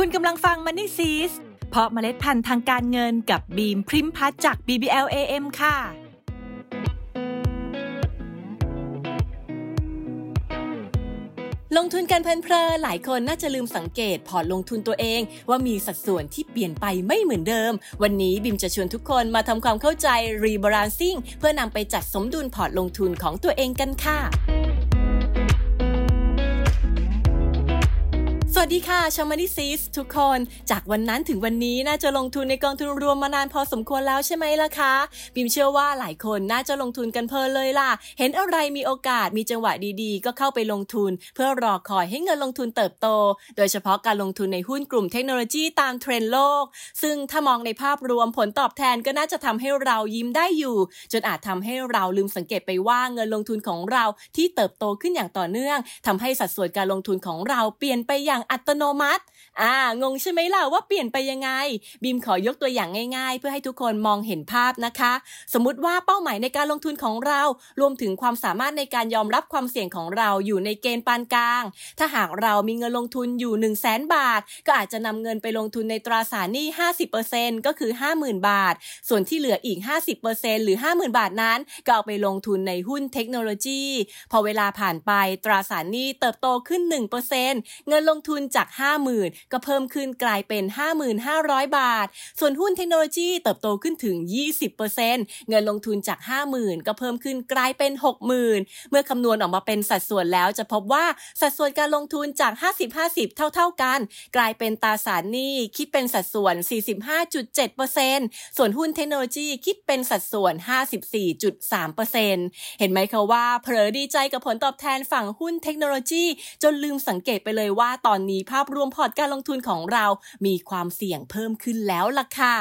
คุณกำลังฟัง Money s e e s เพราะเมล็ดพันธุ์ทางการเงินกับบีมพริมพัฒจาก BBLAM ค่ะ ลงทุนกันเพลินๆหลายคนน่าจะลืมสังเกตพอร์ตลงทุนตัวเอง ว่ามีสัดส่วนที่เปลี่ยนไปไม่เหมือนเดิม วันนี้บีมจะชวนทุกคนมาทำความเข้าใจ rebalancing เพื่อนำไปจัดสมดุลพอร์ตลงทุนของตัวเองกันค่ะ สวัสดีค่ะชาว Money Seeds ทุกคน จากวันนั้นถึงวันนี้น่าจะลงทุนในกองทุนรวมมานานพอสมควรแล้วใช่ไหมล่ะคะบีมเชื่อว่าหลายคนน่าจะลงทุนกันเพลินเลยล่ะ เห็นอะไรมีโอกาสมีจังหวะดีๆ ก็เข้าไปลงทุน เพื่อรอคอยให้เงินลงทุนเติบโต โดยเฉพาะการลงทุนในหุ้นกลุ่มเทคโนโลยีตามเทรนด์โลก ซึ่งถ้ามองในภาพรวมผลตอบแทนก็น่าจะทำให้เรายิ้มได้อยู่ จนอาจทำให้เราลืมสังเกตไปว่าเงินลงทุนของเราที่เติบโตขึ้นอย่างต่อเนื่องทำให้สัดส่วนการลงทุนของเราเปลี่ยนไปอย่างอัตโนมัติ อ่างงใช่ไหมล่ะว่าเปลี่ยนไปยังไง บีมขอยกตัวอย่างง่าย ๆ เพื่อให้ทุกคนมองเห็นภาพนะคะ สมมุติว่าเป้าหมายในการลงทุนของเรา รวมถึงความสามารถในการยอมรับความเสี่ยงของเราอยู่ในเกณฑ์ปานกลาง ถ้าหากเรามีเงินลงทุนอยู่ 1 0 0 0 0แบาท ก็อาจจะนำเงินไปลงทุนในตราสารหนี้ 50%ก็คือ 50,000 บาท ส่วนที่เหลืออีก 50%หรือ 50,000 บาทนั้น ก็เอาไปลงทุนในหุ้นเทคโนโลยี พอเวลาผ่านไปตราสารหนี้เติบโตขึ้น 1%เงินลงทุทุนจาก 50,000 ก็เพิ่มขึ้นกลายเป็น 5,500 บาท ส่วนหุ้นเทคโนโลยีเติบโตขึ้นถึง 20%เงินลงทุนจาก 50,000 ก็เพิ่มขึ้นกลายเป็น 60,000 เมื่อคำนวณออกมาเป็นสัดส่วนแล้วจะพบว่าสัดส่วนการลงทุนจาก 50-50 เท่า ๆกัน กลายเป็นตราสารหนี้คิดเป็นสัดส่วน 45.7%ส่วนหุ้นเทคโนโลยีคิดเป็นสัดส่วน 54.3%เห็นไหมคะว่าเผลอดีใจกับผลตอบแทนฝั่งหุ้นเทคโนโลยี จนลืมสังเกตไปเลยว่าตอนนี้ภาพรวมพอร์ตการลงทุนของเรา มีความเสี่ยงเพิ่มขึ้นแล้วล่ะค่ะ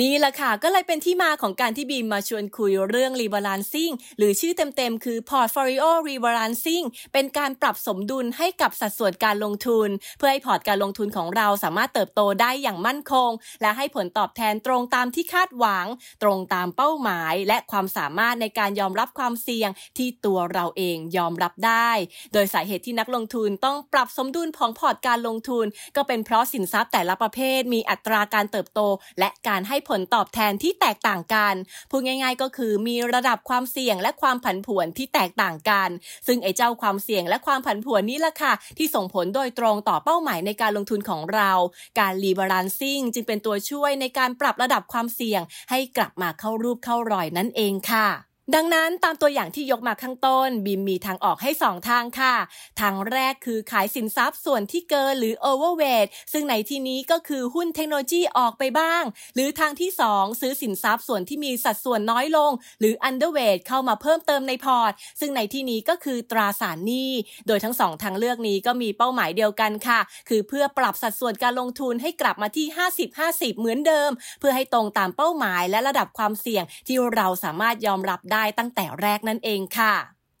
นี่แหละค่ะ ก็เลยเป็นที่มาของการที่บีมมาชวนคุยเรื่อง rebalancing หรือชื่อเต็มๆ คือ portfolio rebalancing เป็นการปรับสมดุลให้กับสัดส่วนการลงทุน เพื่อให้พอร์ตการลงทุนของเราสามารถเติบโตได้อย่างมั่นคง และให้ผลตอบแทนตรงตามที่คาดหวัง ตรงตามเป้าหมาย และความสามารถในการยอมรับความเสี่ยงที่ตัวเราเองยอมรับได้ โดยสาเหตุที่นักลงทุนต้องปรับสมดุลของพอร์ตการลงทุน ก็เป็นเพราะสินทรัพย์แต่ละประเภท มีอัตราการเติบโต และการให้ผลตอบแทนที่แตกต่างกันพูดง่าย ๆ ก็คือมีระดับความเสี่ยงและความผันผวนที่แตกต่างกัน ซึ่งไอ้เจ้าความเสี่ยงและความผันผวนนี้ล่ะค่ะ ที่ส่งผลโดยตรงต่อเป้าหมายในการลงทุนของเรา การ rebalancing จึงเป็นตัวช่วยในการปรับระดับความเสี่ยงให้กลับมาเข้ารูปเข้ารอยนั่นเองค่ะ ดังนั้นตามตัวอย่างที่ยกมาข้างต้น บีมมีทางออกให้ 2 ทางค่ะ ทางแรกคือขายสินทรัพย์ส่วนที่เกินหรือ overweight ซึ่งในที่นี้ก็คือหุ้นเทคโนโลยีออกไปบ้าง หรือทางที่ 2 ซื้อสินทรัพย์ส่วนที่มีสัดส่วนน้อยลง หรือ underweight เข้ามาเพิ่มเติมในพอร์ต ซึ่งในที่นี้ก็คือตราสารหนี้ โดยทั้งสองทางเลือกนี้ก็มีเป้าหมายเดียวกันค่ะ คือเพื่อปรับสัดส่วนการลงทุนให้กลับมาที่ 50-50 เหมือนเดิม เพื่อให้ตรงตามเป้าหมายและระดับความเสี่ยงที่เราสามารถยอมรับได้ตั้งแต่แรกนั่นเองค่ะ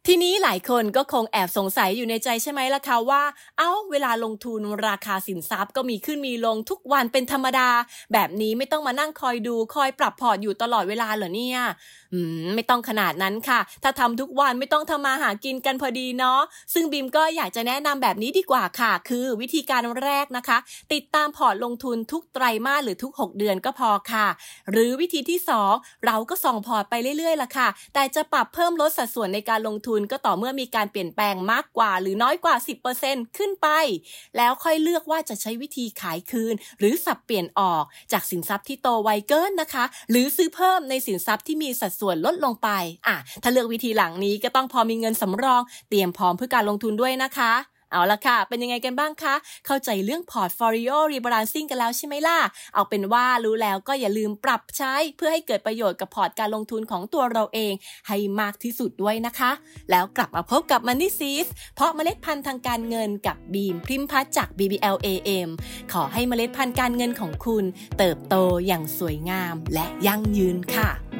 ทีนี้หลายคนก็คงแอบสงสัยอยู่ในใจใช่ไหมล่ะคะว่า เอ้าเวลาลงทุนราคาสินทรัพย์ก็มีขึ้นมีลงทุกวันเป็นธรรมดา แบบนี้ไม่ต้องมานั่งคอยดูคอยปรับพอร์ตอยู่ตลอดเวลาเหรอเนี่ยอืมไม่ต้องขนาดนั้นค่ะ ถ้าทำทุกวันไม่ต้องทำมาหากินกันพอดีเนาะซึ่งบีมก็อยากจะแนะนำแบบนี้ดีกว่าค่ะ คือวิธีการแรกนะคะ ติดตามพอร์ตลงทุนทุกไตรมาสหรือทุก 6 เดือนก็พอค่ะ หรือวิธีที่ 2 เราก็ส่องพอร์ตไปเรื่อยๆล่ะค่ะ แต่จะปรับเพิ่มลดสัดส่วนในการลงทุนก็ต่อเมื่อมีการเปลี่ยนแปลงมากกว่า หรือน้อยกว่า 10%ขึ้นไป แล้วค่อยเลือกว่าจะใช้วิธีขายคืน หรือสับเปลี่ยนออกจากสินทรัพย์ที่โตไวเกินนะคะ หรือซื้อเพิ่มในสินทรัพย์ที่มีสัดส่วนลดลงไปอะถ้าเลือกวิธีหลังนี้ก็ต้องพอมีเงินสำรอง เตรียมพร้อมเพื่อการลงทุนด้วยนะคะ เอาละค่ะ เป็นยังไงกันบ้างคะ เข้าใจเรื่อง Portfolio Rebalancing กันแล้วใช่ไหมล่ะ เอาเป็นว่ารู้แล้วก็อย่าลืมปรับใช้เพื่อให้เกิดประโยชน์กับพอร์ตการลงทุนของตัวเราเอง ให้มากที่สุดด้วยนะคะ แล้วกลับมาพบกับ Money s e e s เพราะเมล็ดพันธุ์ทางการเงินกับบีมพริมพัฒจาก BBL AM ขอให้เมล็ดพันธุ์การเงินของคุณ เติบโตอย่างสวยงามและยั่งยืนค่ะ